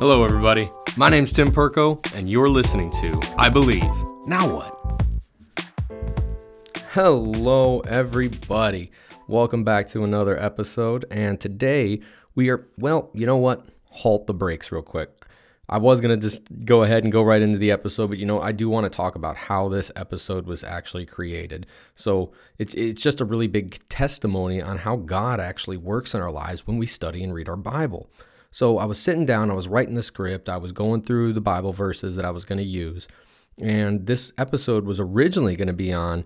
Hello, everybody. My name's Tim Perko, and you're listening to I Believe. Now what? Hello, everybody. Welcome back to another episode. And today we are, well, you know what? Halt the brakes real quick. I was going to just go ahead and go right into the episode, but you know, I do want to talk about how this episode was actually created. So it's, it's just a really big testimony on how God actually works in our lives when we study and read our Bible. So I was sitting down, I was writing the script, I was going through the Bible verses that I was going to use. And this episode was originally going to be on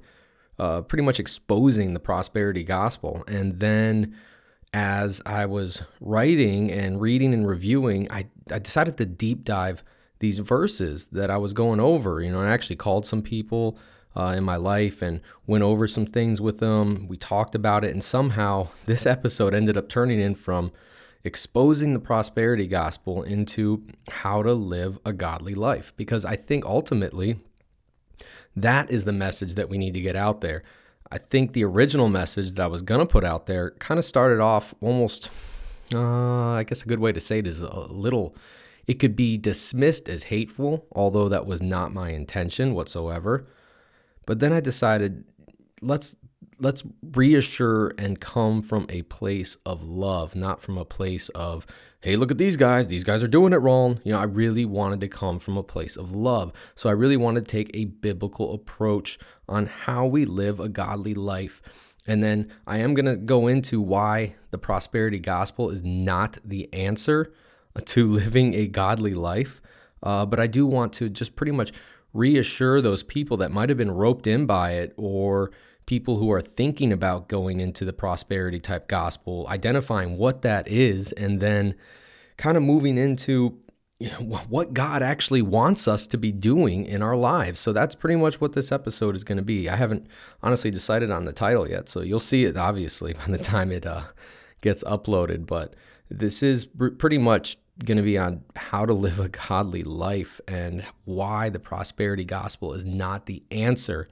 uh, pretty much exposing the prosperity gospel. And then as I was writing and reading and reviewing, I, I decided to deep dive these verses that I was going over. You know, I actually called some people uh, in my life and went over some things with them. We talked about it, and somehow this episode ended up turning in from exposing the prosperity gospel into how to live a godly life. Because I think ultimately that is the message that we need to get out there. I think the original message that I was going to put out there kind of started off almost, uh, I guess a good way to say it is a little, it could be dismissed as hateful, although that was not my intention whatsoever. But then I decided let's let's reassure and come from a place of love, not from a place of hey, look at these guys. These guys are doing it wrong. You know, I really wanted to come from a place of love. So I really wanted to take a biblical approach on how we live a godly life. And then I am going to go into why the prosperity gospel is not the answer to living a godly life. Uh, but I do want to just pretty much reassure those people that might have been roped in by it or people who are thinking about going into the prosperity type gospel, identifying what that is, and then kind of moving into what God actually wants us to be doing in our lives. So that's pretty much what this episode is going to be. I haven't honestly decided on the title yet, so you'll see it obviously by the time it uh, gets uploaded. But this is pretty much going to be on how to live a godly life and why the prosperity gospel is not the answer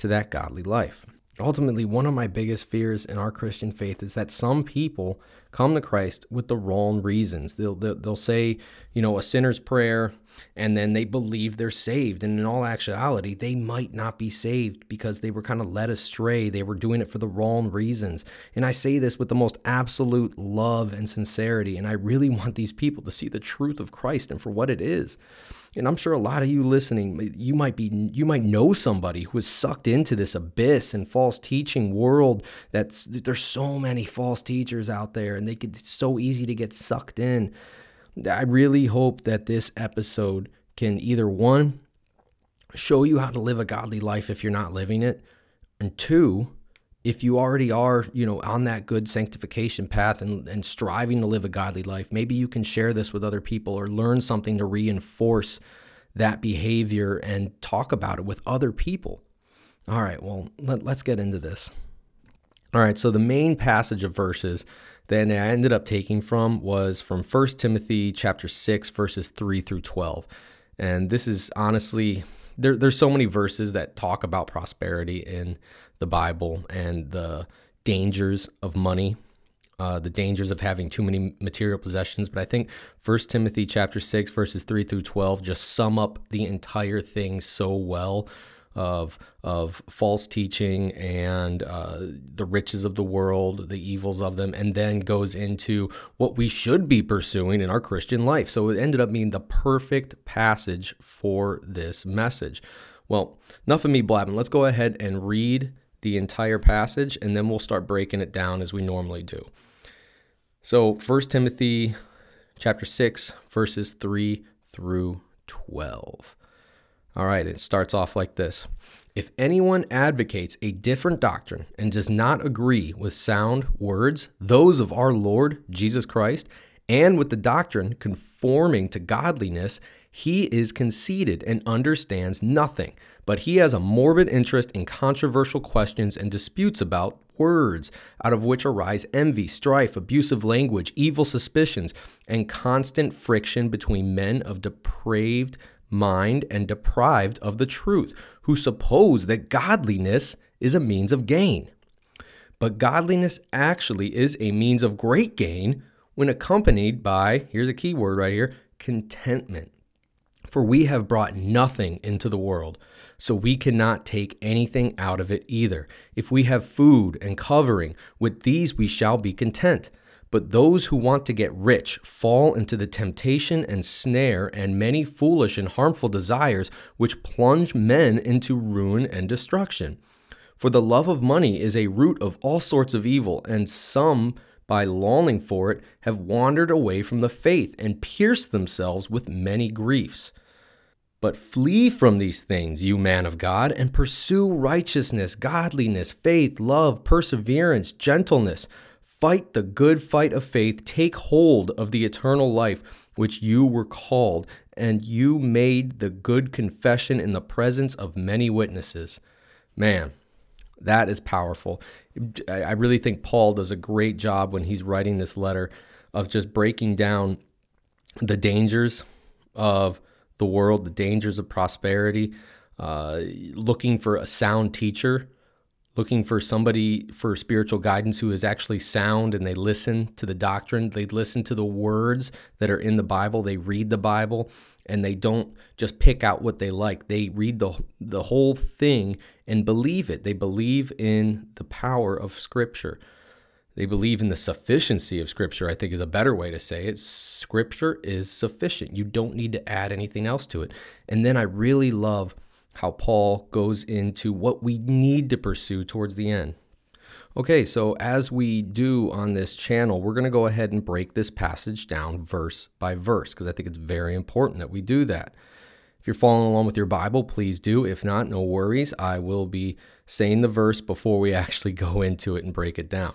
to that godly life. Ultimately, one of my biggest fears in our Christian faith is that some people come to Christ with the wrong reasons. They'll, they'll, they'll say, you know, a sinner's prayer, and then they believe they're saved. And in all actuality, they might not be saved because they were kind of led astray. They were doing it for the wrong reasons. And I say this with the most absolute love and sincerity. And I really want these people to see the truth of Christ and for what it is and I'm sure a lot of you listening, you might be you might know somebody who is sucked into this abyss and false teaching world. That's there's so many false teachers out there, and they could it's so easy to get sucked in. I really hope that this episode can either one show you how to live a godly life if you're not living it, and two if you already are, you know, on that good sanctification path and, and striving to live a godly life, maybe you can share this with other people or learn something to reinforce that behavior and talk about it with other people. All right, well, let, us get into this. All right, so the main passage of verses that I ended up taking from was from 1 Timothy chapter 6 verses 3 through 12. And this is honestly there, there's so many verses that talk about prosperity in the Bible and the dangers of money, uh, the dangers of having too many material possessions. But I think 1 Timothy chapter 6, verses 3 through 12 just sum up the entire thing so well of of false teaching and uh, the riches of the world, the evils of them, and then goes into what we should be pursuing in our Christian life. So it ended up being the perfect passage for this message. Well, enough of me blabbing. Let's go ahead and read the entire passage, and then we'll start breaking it down as we normally do. So, 1 Timothy chapter 6, verses 3 through 12. All right, it starts off like this. If anyone advocates a different doctrine and does not agree with sound words, those of our Lord Jesus Christ, and with the doctrine conforming to godliness, he is conceited and understands nothing, but he has a morbid interest in controversial questions and disputes about words, out of which arise envy, strife, abusive language, evil suspicions, and constant friction between men of depraved mind and deprived of the truth, who suppose that godliness is a means of gain. But godliness actually is a means of great gain when accompanied by, here's a key word right here, contentment. For we have brought nothing into the world, so we cannot take anything out of it either. If we have food and covering, with these we shall be content. But those who want to get rich fall into the temptation and snare and many foolish and harmful desires which plunge men into ruin and destruction. For the love of money is a root of all sorts of evil, and some, by longing for it, have wandered away from the faith and pierced themselves with many griefs. But flee from these things, you man of God, and pursue righteousness, godliness, faith, love, perseverance, gentleness Fight the good fight of faith. Take hold of the eternal life which you were called, and you made the good confession in the presence of many witnesses. Man, that is powerful. I really think Paul does a great job when he's writing this letter of just breaking down the dangers of the world, the dangers of prosperity, uh, looking for a sound teacher looking for somebody for spiritual guidance who is actually sound and they listen to the doctrine, they listen to the words that are in the Bible, they read the Bible and they don't just pick out what they like. They read the the whole thing and believe it. They believe in the power of scripture. They believe in the sufficiency of scripture, I think is a better way to say it. Scripture is sufficient. You don't need to add anything else to it. And then I really love how Paul goes into what we need to pursue towards the end. Okay, so as we do on this channel, we're going to go ahead and break this passage down verse by verse because I think it's very important that we do that. If you're following along with your Bible, please do. If not, no worries. I will be saying the verse before we actually go into it and break it down.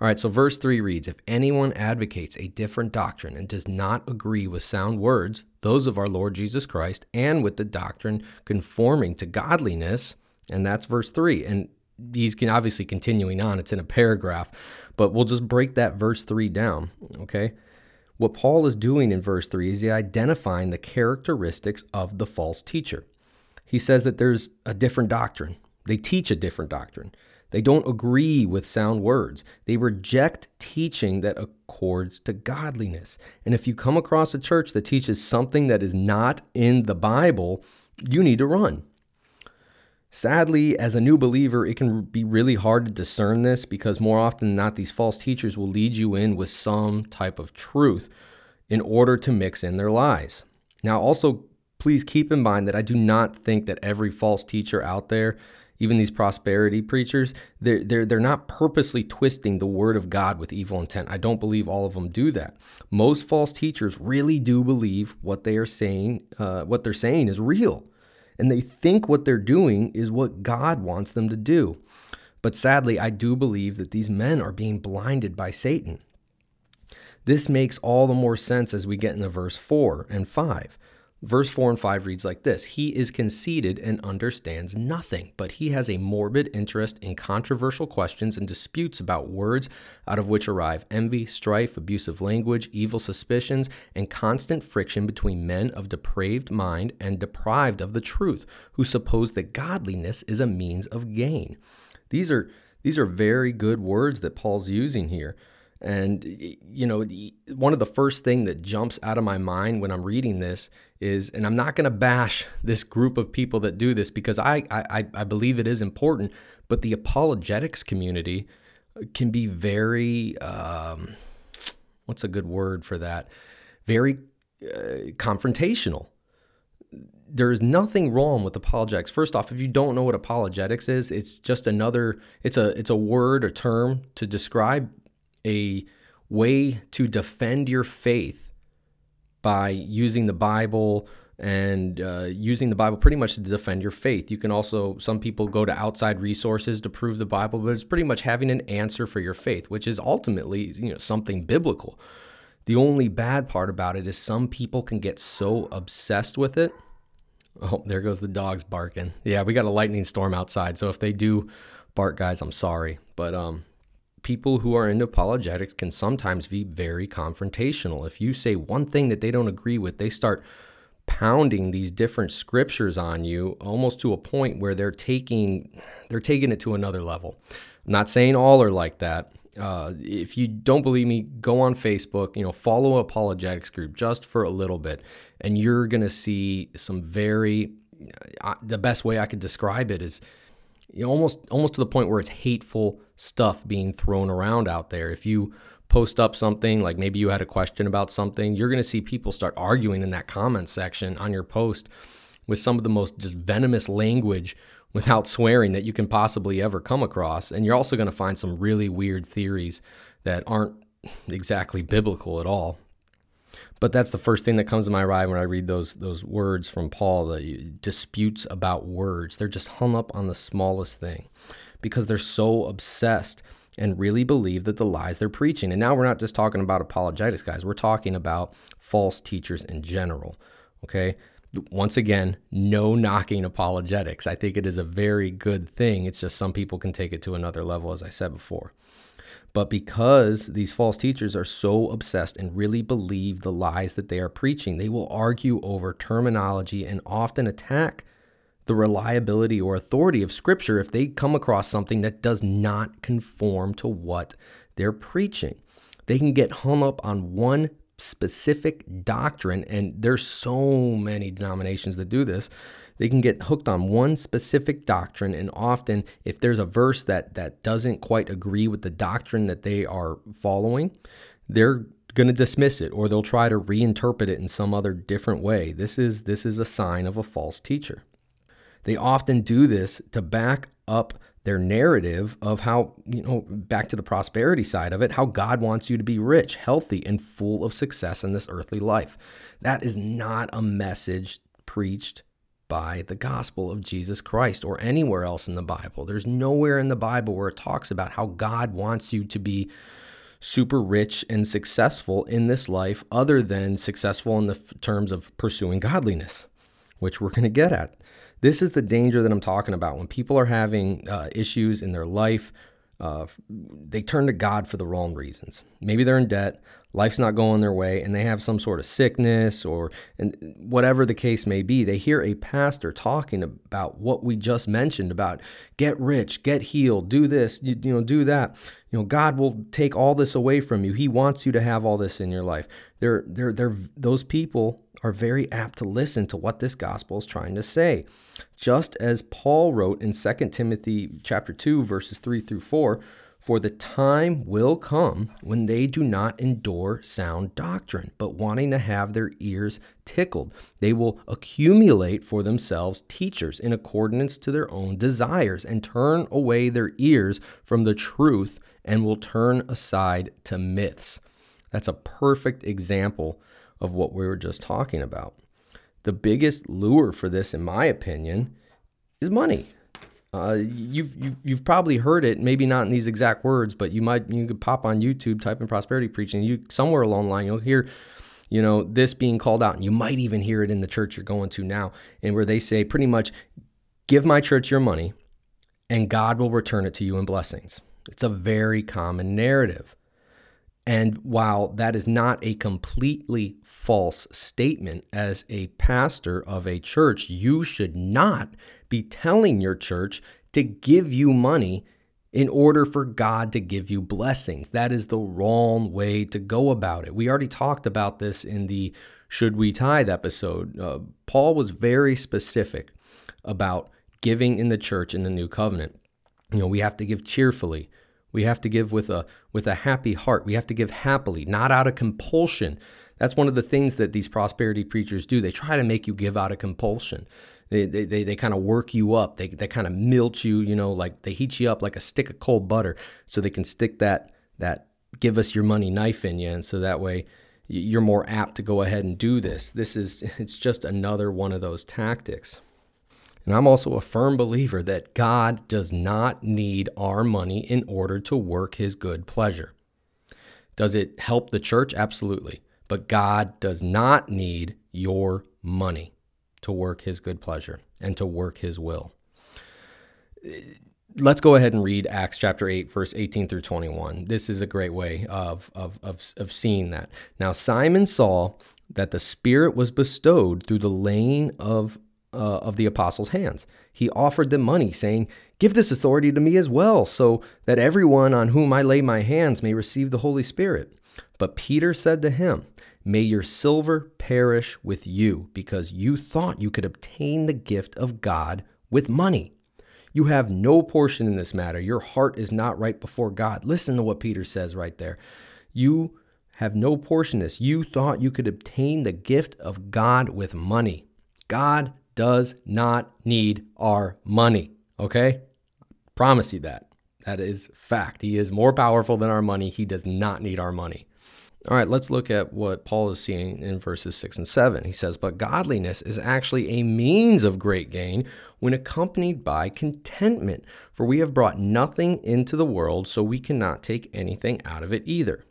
All right, so verse 3 reads If anyone advocates a different doctrine and does not agree with sound words, those of our Lord Jesus Christ, and with the doctrine conforming to godliness, and that's verse 3. And he's obviously continuing on, it's in a paragraph, but we'll just break that verse 3 down, okay? What Paul is doing in verse 3 is identifying the characteristics of the false teacher. He says that there's a different doctrine, they teach a different doctrine. They don't agree with sound words. They reject teaching that accords to godliness. And if you come across a church that teaches something that is not in the Bible, you need to run. Sadly, as a new believer, it can be really hard to discern this because more often than not, these false teachers will lead you in with some type of truth in order to mix in their lies. Now, also, please keep in mind that I do not think that every false teacher out there even these prosperity preachers, they're, they're, they're not purposely twisting the word of God with evil intent. I don't believe all of them do that. Most false teachers really do believe what they are saying, uh, what they're saying is real. And they think what they're doing is what God wants them to do. But sadly, I do believe that these men are being blinded by Satan. This makes all the more sense as we get into verse 4 and 5. Verse 4 and 5 reads like this He is conceited and understands nothing, but he has a morbid interest in controversial questions and disputes about words, out of which arrive envy, strife, abusive language, evil suspicions, and constant friction between men of depraved mind and deprived of the truth, who suppose that godliness is a means of gain. These are, these are very good words that Paul's using here. And you know, one of the first thing that jumps out of my mind when I'm reading this is, and I'm not going to bash this group of people that do this because I, I I believe it is important, but the apologetics community can be very um, what's a good word for that? Very uh, confrontational. There is nothing wrong with apologetics. First off, if you don't know what apologetics is, it's just another it's a it's a word or term to describe a way to defend your faith by using the Bible and uh, using the Bible pretty much to defend your faith. You can also, some people go to outside resources to prove the Bible, but it's pretty much having an answer for your faith, which is ultimately, you know, something biblical. The only bad part about it is some people can get so obsessed with it. Oh, there goes the dogs barking. Yeah, we got a lightning storm outside, so if they do bark, guys, I'm sorry. But um, people who are into apologetics can sometimes be very confrontational. If you say one thing that they don't agree with, they start pounding these different scriptures on you almost to a point where they're taking they're taking it to another level. I'm not saying all are like that. Uh, if you don't believe me, go on Facebook, you know, follow apologetics group just for a little bit, and you're going to see some very, uh, the best way I could describe it is you know, almost almost to the point where it's hateful stuff being thrown around out there. If you post up something like maybe you had a question about something, you're going to see people start arguing in that comment section on your post with some of the most just venomous language without swearing that you can possibly ever come across. And you're also going to find some really weird theories that aren't exactly biblical at all. But that's the first thing that comes to my mind when I read those those words from Paul, the disputes about words. They're just hung up on the smallest thing because they're so obsessed and really believe that the lies they're preaching. And now we're not just talking about apologetics, guys. We're talking about false teachers in general. Okay? once again, no knocking apologetics. I think it is a very good thing. It's just some people can take it to another level, as I said before. But because these false teachers are so obsessed and really believe the lies that they are preaching, they will argue over terminology and often attack the reliability or authority of Scripture if they come across something that does not conform to what they're preaching. They can get hung up on one specific doctrine, and there's so many denominations that do this. They can get hooked on one specific doctrine, and often, if there's a verse that that doesn't quite agree with the doctrine that they are following, they're going to dismiss it, or they'll try to reinterpret it in some other different way. This is this is a sign of a false teacher. They often do this to back up their narrative of how, you know, back to the prosperity side of it, how God wants you to be rich, healthy, and full of success in this earthly life. That is not a message preached by the gospel of Jesus Christ or anywhere else in the Bible. There's nowhere in the Bible where it talks about how God wants you to be super rich and successful in this life other than successful in the f- terms of pursuing godliness, which we're going to get at. This is the danger that I'm talking about. When people are having uh, issues in their life, uh, they turn to God for the wrong reasons. Maybe they're in debt, life's not going their way, and they have some sort of sickness or and whatever the case may be. They hear a pastor talking about what we just mentioned about get rich, get healed, do this, you, you know, do that. You know, God will take all this away from you. He wants you to have all this in your life. They're, they're, they're, those people are very apt to listen to what this gospel is trying to say. Just as Paul wrote in 2 Timothy chapter 2 verses 3 through 4, for the time will come when they do not endure sound doctrine, but wanting to have their ears tickled, they will accumulate for themselves teachers in accordance to their own desires and turn away their ears from the truth and will turn aside to myths. That's a perfect example of what we were just talking about. The biggest lure for this, in my opinion, is money. Uh, you've, you've, you've probably heard it, maybe not in these exact words, but you might you could pop on YouTube, type in prosperity preaching. You somewhere along the line you'll hear, you know, this being called out, and you might even hear it in the church you're going to now, and where they say pretty much, give my church your money, and God will return it to you in blessings. It's a very common narrative. And while that is not a completely false statement, as a pastor of a church, you should not be telling your church to give you money in order for God to give you blessings. That is the wrong way to go about it. We already talked about this in the Should We Tithe episode. Uh, Paul was very specific about giving in the church in the new covenant. You know, we have to give cheerfully. We have to give with a with a happy heart. We have to give happily, not out of compulsion. That's one of the things that these prosperity preachers do. They try to make you give out of compulsion. They, they, they, they kind of work you up. They, they kind of melt you, you know, like they heat you up like a stick of cold butter so they can stick that, that give us your money knife in you. And so that way you're more apt to go ahead and do this. This is, it's just another one of those tactics. And I'm also a firm believer that God does not need our money in order to work his good pleasure. Does it help the church? Absolutely. But God does not need your money to work his good pleasure and to work his will. Let's go ahead and read Acts chapter 8, verse 18 through 21. This is a great way of, of, of, of seeing that. Now, Simon saw that the Spirit was bestowed through the laying of uh, of the apostles' hands. He offered them money, saying, Give this authority to me as well, so that everyone on whom I lay my hands may receive the Holy Spirit. But Peter said to him, May your silver perish with you, because you thought you could obtain the gift of God with money. You have no portion in this matter. Your heart is not right before God. Listen to what Peter says right there. You have no portion in this. You thought you could obtain the gift of God with money. God does not need our money, okay? Promise you that. That is fact. He is more powerful than our money. He does not need our money. All right, let's look at what Paul is seeing in verses 6 and 7. He says, But godliness is actually a means of great gain when accompanied by contentment, for we have brought nothing into the world, so we cannot take anything out of it either.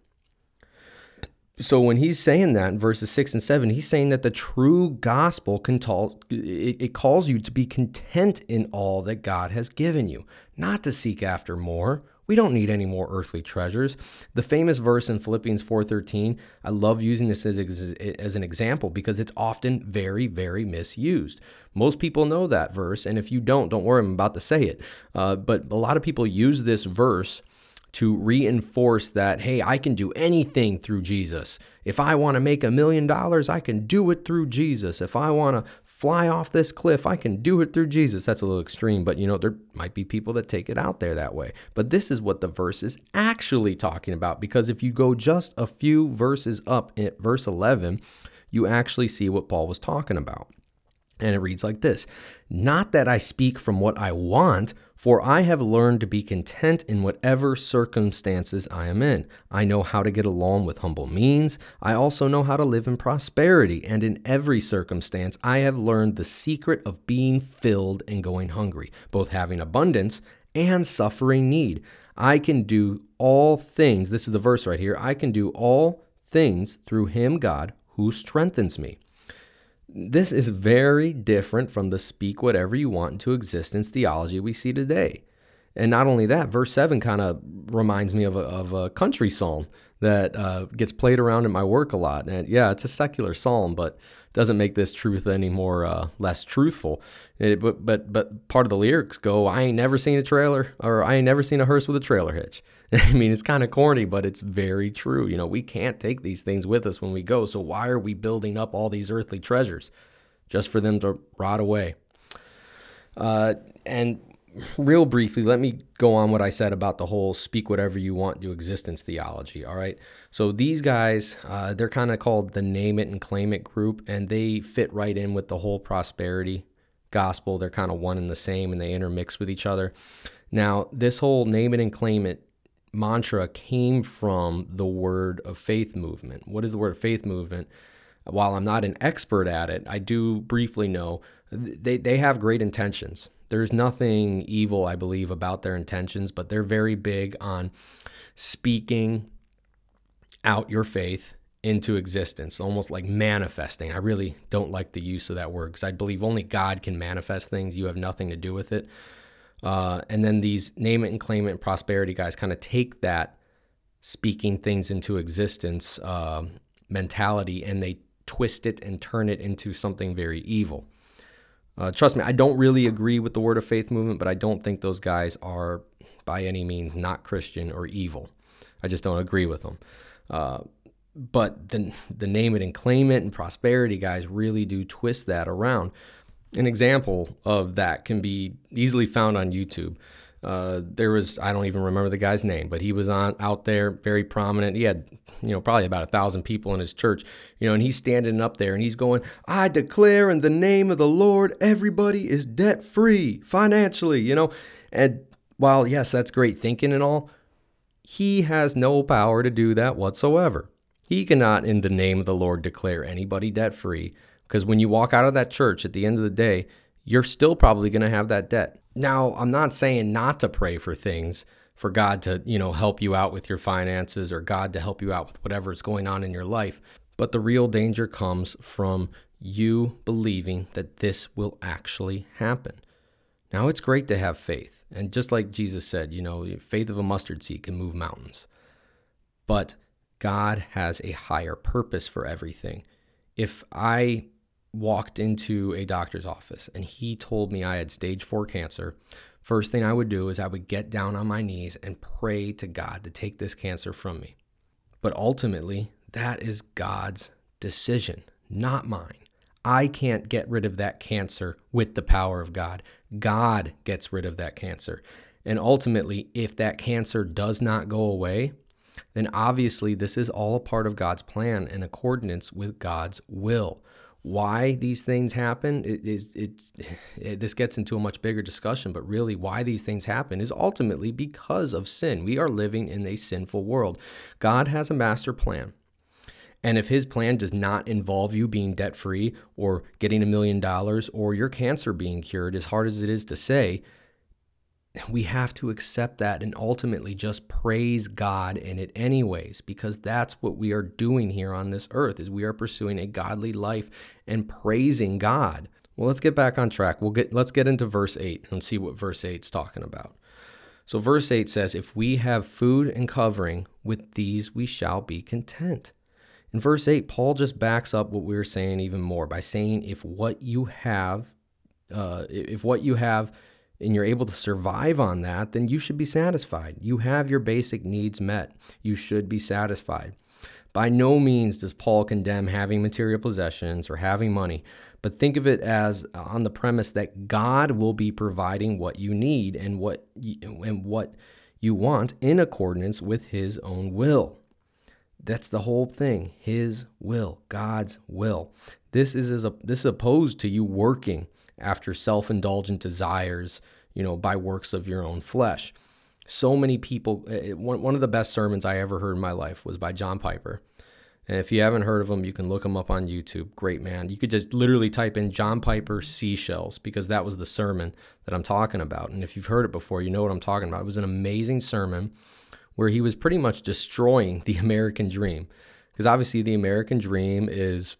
So when he's saying that in verses 6 and 7, he's saying that the true gospel can tall, it, it calls you to be content in all that God has given you, not to seek after more we don't need any more earthly treasures. The famous verse in Philippians 4:13, I love using this as, as an example because it's often very, very misused. Most people know that verse, and if you don't, don't worry, I'm about to say it. Uh, but a lot of people use this verse to reinforce that, hey, I can do anything through Jesus. If I want to make a million dollars, I can do it through Jesus. If I want to fly off this cliff. I can do it through Jesus. That's a little extreme, but you know, there might be people that take it out there that way. But this is what the verse is actually talking about because if you go just a few verses up at verse 11, you actually see what Paul was talking about. And it reads like this Not that I speak from what I want for I have learned to be content in whatever circumstances I am in. I know how to get along with humble means. I also know how to live in prosperity. And in every circumstance, I have learned the secret of being filled and going hungry, both having abundance and suffering need. I can do all things. This is the verse right here. I can do all things through Him, God, who strengthens me. This is very different from the speak whatever you want into existence theology we see today. And not only that, verse 7 kind of reminds me of a, of a country psalm that uh, gets played around in my work a lot. And yeah, it's a secular psalm, but doesn't make this truth any more uh, less truthful. It, but but but part of the lyrics go, "I ain't never seen a trailer, or I ain't never seen a hearse with a trailer hitch." I mean, it's kind of corny, but it's very true. You know, we can't take these things with us when we go. So why are we building up all these earthly treasures just for them to rot away? Uh, and real briefly, let me go on what I said about the whole speak whatever you want to existence theology. All right. So these guys, uh, they're kind of called the name it and claim it group, and they fit right in with the whole prosperity gospel. They're kind of one and the same, and they intermix with each other. Now, this whole name it and claim it mantra came from the word of faith movement. What is the word of faith movement? While I'm not an expert at it, I do briefly know they, they have great intentions there's nothing evil, I believe, about their intentions, but they're very big on speaking out your faith into existence, almost like manifesting. I really don't like the use of that word because I believe only God can manifest things. You have nothing to do with it. Uh, and then these name it and claim it and prosperity guys kind of take that speaking things into existence uh, mentality and they twist it and turn it into something very evil. Uh, trust me, I don't really agree with the Word of Faith movement, but I don't think those guys are by any means not Christian or evil. I just don't agree with them. Uh, but the, the name it and claim it and prosperity guys really do twist that around. An example of that can be easily found on YouTube. Uh, there was I don't even remember the guy's name, but he was on out there, very prominent. He had you know probably about a thousand people in his church, you know, and he's standing up there and he's going, "I declare in the name of the Lord, everybody is debt free financially," you know, and while yes, that's great thinking and all, he has no power to do that whatsoever. He cannot, in the name of the Lord, declare anybody debt free because when you walk out of that church at the end of the day, you're still probably going to have that debt. Now, I'm not saying not to pray for things, for God to, you know, help you out with your finances or God to help you out with whatever is going on in your life. But the real danger comes from you believing that this will actually happen. Now, it's great to have faith. And just like Jesus said, you know, faith of a mustard seed can move mountains. But God has a higher purpose for everything. If I walked into a doctor's office and he told me I had stage four cancer, first thing I would do is I would get down on my knees and pray to God to take this cancer from me. But ultimately, that is God's decision, not mine. I can't get rid of that cancer with the power of God. God gets rid of that cancer. And ultimately, if that cancer does not go away, then obviously this is all a part of God's plan in accordance with God's will. Why these things happen it is it's it, this gets into a much bigger discussion, but really why these things happen is ultimately because of sin. We are living in a sinful world. God has a master plan. And if his plan does not involve you being debt free or getting a million dollars or your cancer being cured, as hard as it is to say, we have to accept that and ultimately just praise God in it anyways because that's what we are doing here on this earth is we are pursuing a godly life and praising God. Well, let's get back on track. We'll get let's get into verse 8 and see what verse 8 is talking about. So verse 8 says, "If we have food and covering, with these we shall be content." In verse 8, Paul just backs up what we were saying even more by saying if what you have uh, if what you have and you're able to survive on that, then you should be satisfied. You have your basic needs met. You should be satisfied. By no means does Paul condemn having material possessions or having money, but think of it as uh, on the premise that God will be providing what you need and what you, and what you want in accordance with his own will. That's the whole thing, his will, God's will. This is this is opposed to you working after self indulgent desires, you know, by works of your own flesh. So many people, it, one, one of the best sermons I ever heard in my life was by John Piper. And if you haven't heard of him, you can look him up on YouTube. Great man. You could just literally type in John Piper seashells because that was the sermon that I'm talking about. And if you've heard it before, you know what I'm talking about. It was an amazing sermon where he was pretty much destroying the American dream. Because obviously, the American dream is,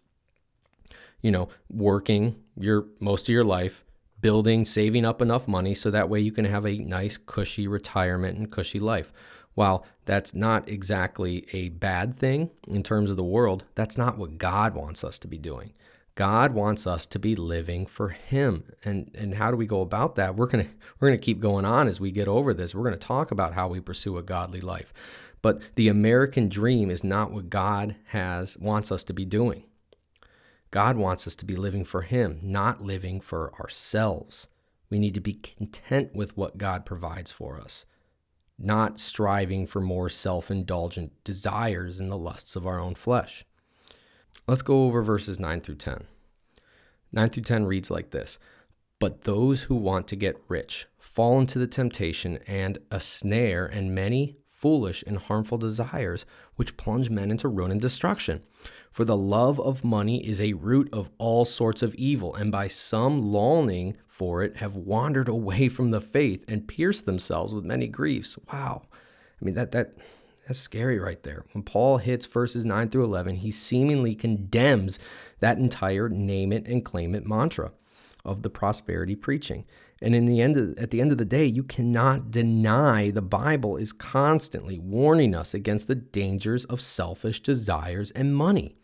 you know, working, your most of your life, building, saving up enough money so that way you can have a nice, cushy retirement and cushy life. While that's not exactly a bad thing in terms of the world, that's not what God wants us to be doing. God wants us to be living for him. And and how do we go about that? We're going to we're going to keep going on as we get over this. We're going to talk about how we pursue a godly life. But the American dream is not what God has wants us to be doing. God wants us to be living for Him, not living for ourselves. We need to be content with what God provides for us, not striving for more self indulgent desires and the lusts of our own flesh. Let's go over verses 9 through 10. 9 through 10 reads like this But those who want to get rich fall into the temptation and a snare and many foolish and harmful desires, which plunge men into ruin and destruction. For the love of money is a root of all sorts of evil, and by some longing for it have wandered away from the faith and pierced themselves with many griefs. Wow. I mean that that that's scary right there. When Paul hits verses 9 through 11, he seemingly condemns that entire name it and claim it mantra of the prosperity preaching. And in the end of, at the end of the day, you cannot deny the Bible is constantly warning us against the dangers of selfish desires and money.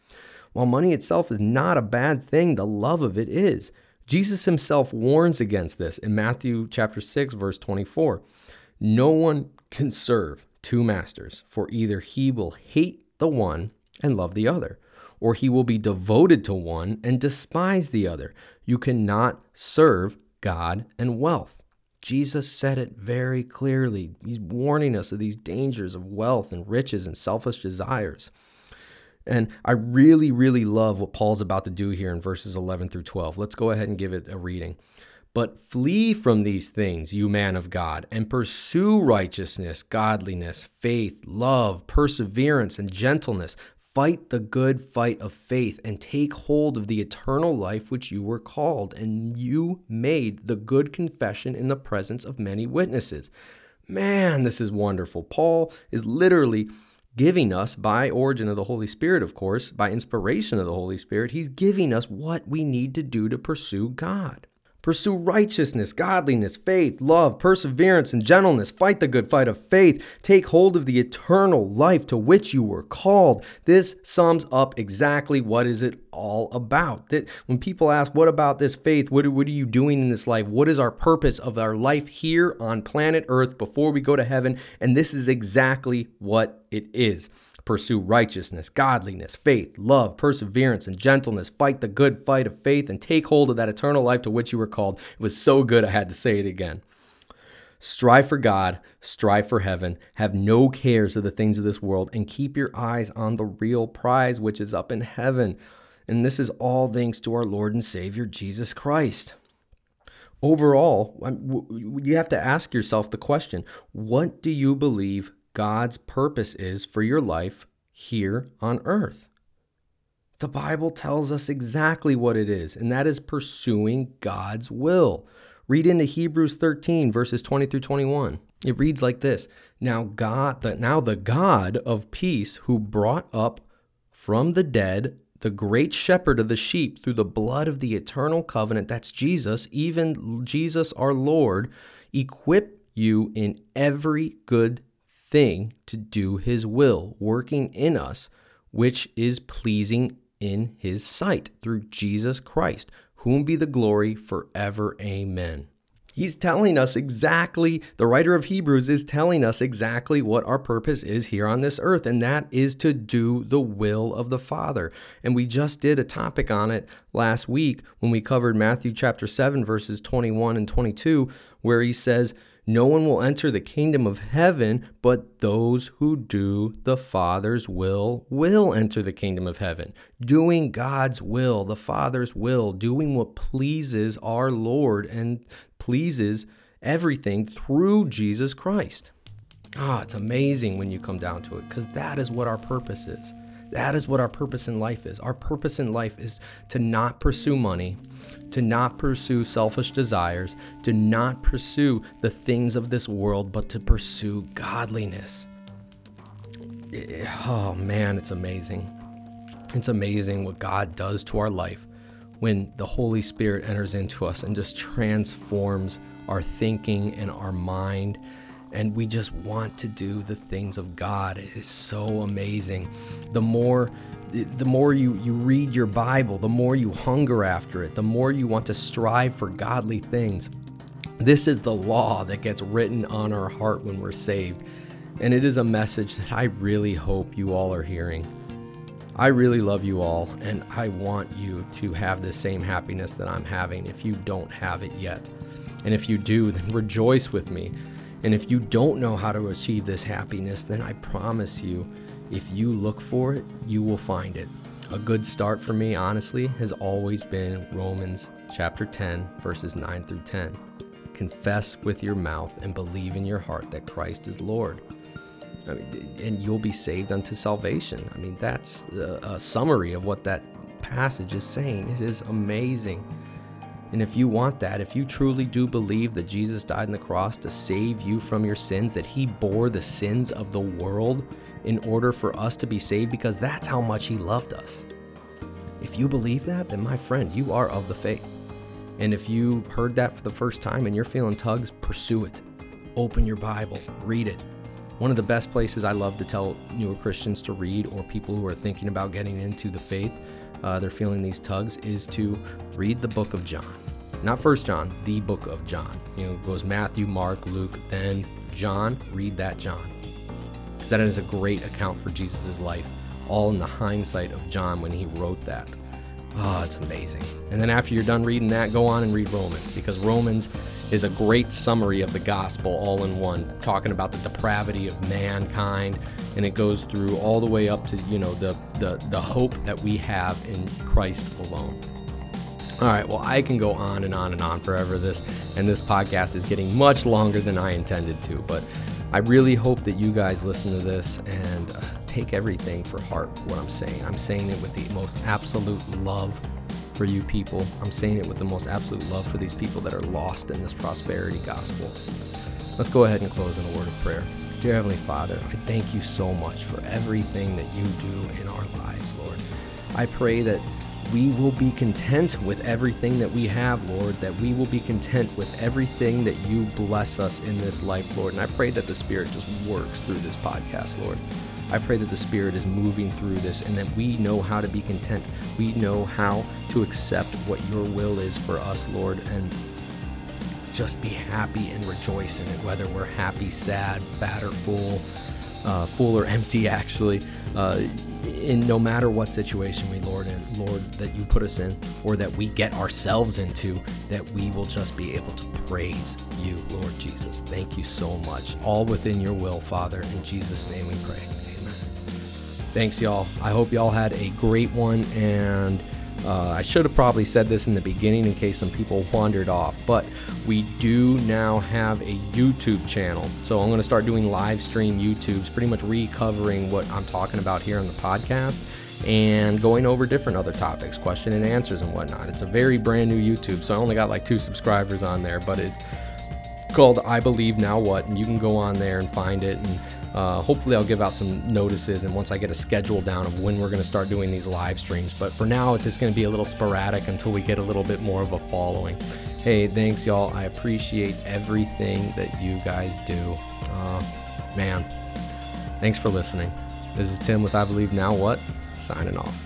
While money itself is not a bad thing, the love of it is. Jesus himself warns against this in Matthew chapter 6 verse 24. No one can serve two masters, for either he will hate the one and love the other, or he will be devoted to one and despise the other. You cannot serve God and wealth. Jesus said it very clearly. He's warning us of these dangers of wealth and riches and selfish desires. And I really, really love what Paul's about to do here in verses 11 through 12. Let's go ahead and give it a reading. But flee from these things, you man of God, and pursue righteousness, godliness, faith, love, perseverance, and gentleness. Fight the good fight of faith and take hold of the eternal life which you were called, and you made the good confession in the presence of many witnesses. Man, this is wonderful. Paul is literally giving us, by origin of the Holy Spirit, of course, by inspiration of the Holy Spirit, he's giving us what we need to do to pursue God. Pursue righteousness, godliness, faith, love, perseverance, and gentleness. Fight the good fight of faith. Take hold of the eternal life to which you were called. This sums up exactly what is it all about. That when people ask, "What about this faith? What what are you doing in this life? What is our purpose of our life here on planet Earth before we go to heaven?" And this is exactly what it is. Pursue righteousness, godliness, faith, love, perseverance, and gentleness. Fight the good fight of faith and take hold of that eternal life to which you were called. It was so good, I had to say it again. Strive for God, strive for heaven, have no cares of the things of this world, and keep your eyes on the real prize which is up in heaven. And this is all thanks to our Lord and Savior Jesus Christ. Overall, you have to ask yourself the question what do you believe God's purpose is for your life here on earth. The Bible tells us exactly what it is, and that is pursuing God's will. Read into Hebrews 13, verses 20 through 21. It reads like this Now God, the, now the God of peace, who brought up from the dead the great shepherd of the sheep through the blood of the eternal covenant, that's Jesus, even Jesus our Lord, equip you in every good thing to do his will, working in us, which is pleasing in his sight through Jesus Christ, whom be the glory forever. Amen. He's telling us exactly, the writer of Hebrews is telling us exactly what our purpose is here on this earth, and that is to do the will of the Father. And we just did a topic on it last week when we covered Matthew chapter 7, verses 21 and 22, where he says, no one will enter the kingdom of heaven, but those who do the Father's will will enter the kingdom of heaven. Doing God's will, the Father's will, doing what pleases our Lord and pleases everything through Jesus Christ. Ah, it's amazing when you come down to it because that is what our purpose is. That is what our purpose in life is. Our purpose in life is to not pursue money, to not pursue selfish desires, to not pursue the things of this world, but to pursue godliness. Oh man, it's amazing. It's amazing what God does to our life when the Holy Spirit enters into us and just transforms our thinking and our mind and we just want to do the things of God. It is so amazing. The more the more you, you read your Bible, the more you hunger after it, the more you want to strive for godly things. This is the law that gets written on our heart when we're saved. And it is a message that I really hope you all are hearing. I really love you all, and I want you to have the same happiness that I'm having if you don't have it yet. And if you do, then rejoice with me and if you don't know how to achieve this happiness, then I promise you, if you look for it, you will find it. A good start for me, honestly, has always been Romans chapter 10, verses 9 through 10. Confess with your mouth and believe in your heart that Christ is Lord. I mean, and you'll be saved unto salvation. I mean, that's a, a summary of what that passage is saying. It is amazing. And if you want that, if you truly do believe that Jesus died on the cross to save you from your sins, that he bore the sins of the world in order for us to be saved, because that's how much he loved us. If you believe that, then my friend, you are of the faith. And if you heard that for the first time and you're feeling tugs, pursue it. Open your Bible, read it. One of the best places I love to tell newer Christians to read or people who are thinking about getting into the faith uh, they're feeling these tugs is to read the book of John. Not First John, the book of John. You know, it goes Matthew, Mark, Luke, then John. Read that John. Because that is a great account for Jesus' life, all in the hindsight of John when he wrote that. Oh, it's amazing. And then after you're done reading that, go on and read Romans because Romans is a great summary of the gospel all in one, talking about the depravity of mankind, and it goes through all the way up to you know the the, the hope that we have in Christ alone. All right, well, I can go on and on and on forever. This and this podcast is getting much longer than I intended to, but I really hope that you guys listen to this and uh, take everything for heart. What I'm saying, I'm saying it with the most absolute love for you people. I'm saying it with the most absolute love for these people that are lost in this prosperity gospel. Let's go ahead and close in a word of prayer. Dear Heavenly Father, I thank you so much for everything that you do in our lives, Lord. I pray that we will be content with everything that we have, Lord, that we will be content with everything that you bless us in this life, Lord. And I pray that the Spirit just works through this podcast, Lord. I pray that the Spirit is moving through this and that we know how to be content. We know how to accept what your will is for us, Lord, and just be happy and rejoice in it, whether we're happy, sad, fat, or full, uh, full or empty, actually. Uh, in no matter what situation we Lord and Lord that you put us in or that we get ourselves into, that we will just be able to praise you, Lord Jesus. Thank you so much. All within your will, Father. In Jesus' name we pray. Thanks, y'all. I hope y'all had a great one and uh, I should have probably said this in the beginning in case some people wandered off, but we do now have a YouTube channel. So I'm going to start doing live stream YouTubes, pretty much recovering what I'm talking about here on the podcast and going over different other topics, question and answers and whatnot. It's a very brand new YouTube, so I only got like two subscribers on there, but it's called I Believe Now What, and you can go on there and find it and uh, hopefully, I'll give out some notices and once I get a schedule down of when we're going to start doing these live streams. But for now, it's just going to be a little sporadic until we get a little bit more of a following. Hey, thanks, y'all. I appreciate everything that you guys do. Uh, man, thanks for listening. This is Tim with I Believe Now What, signing off.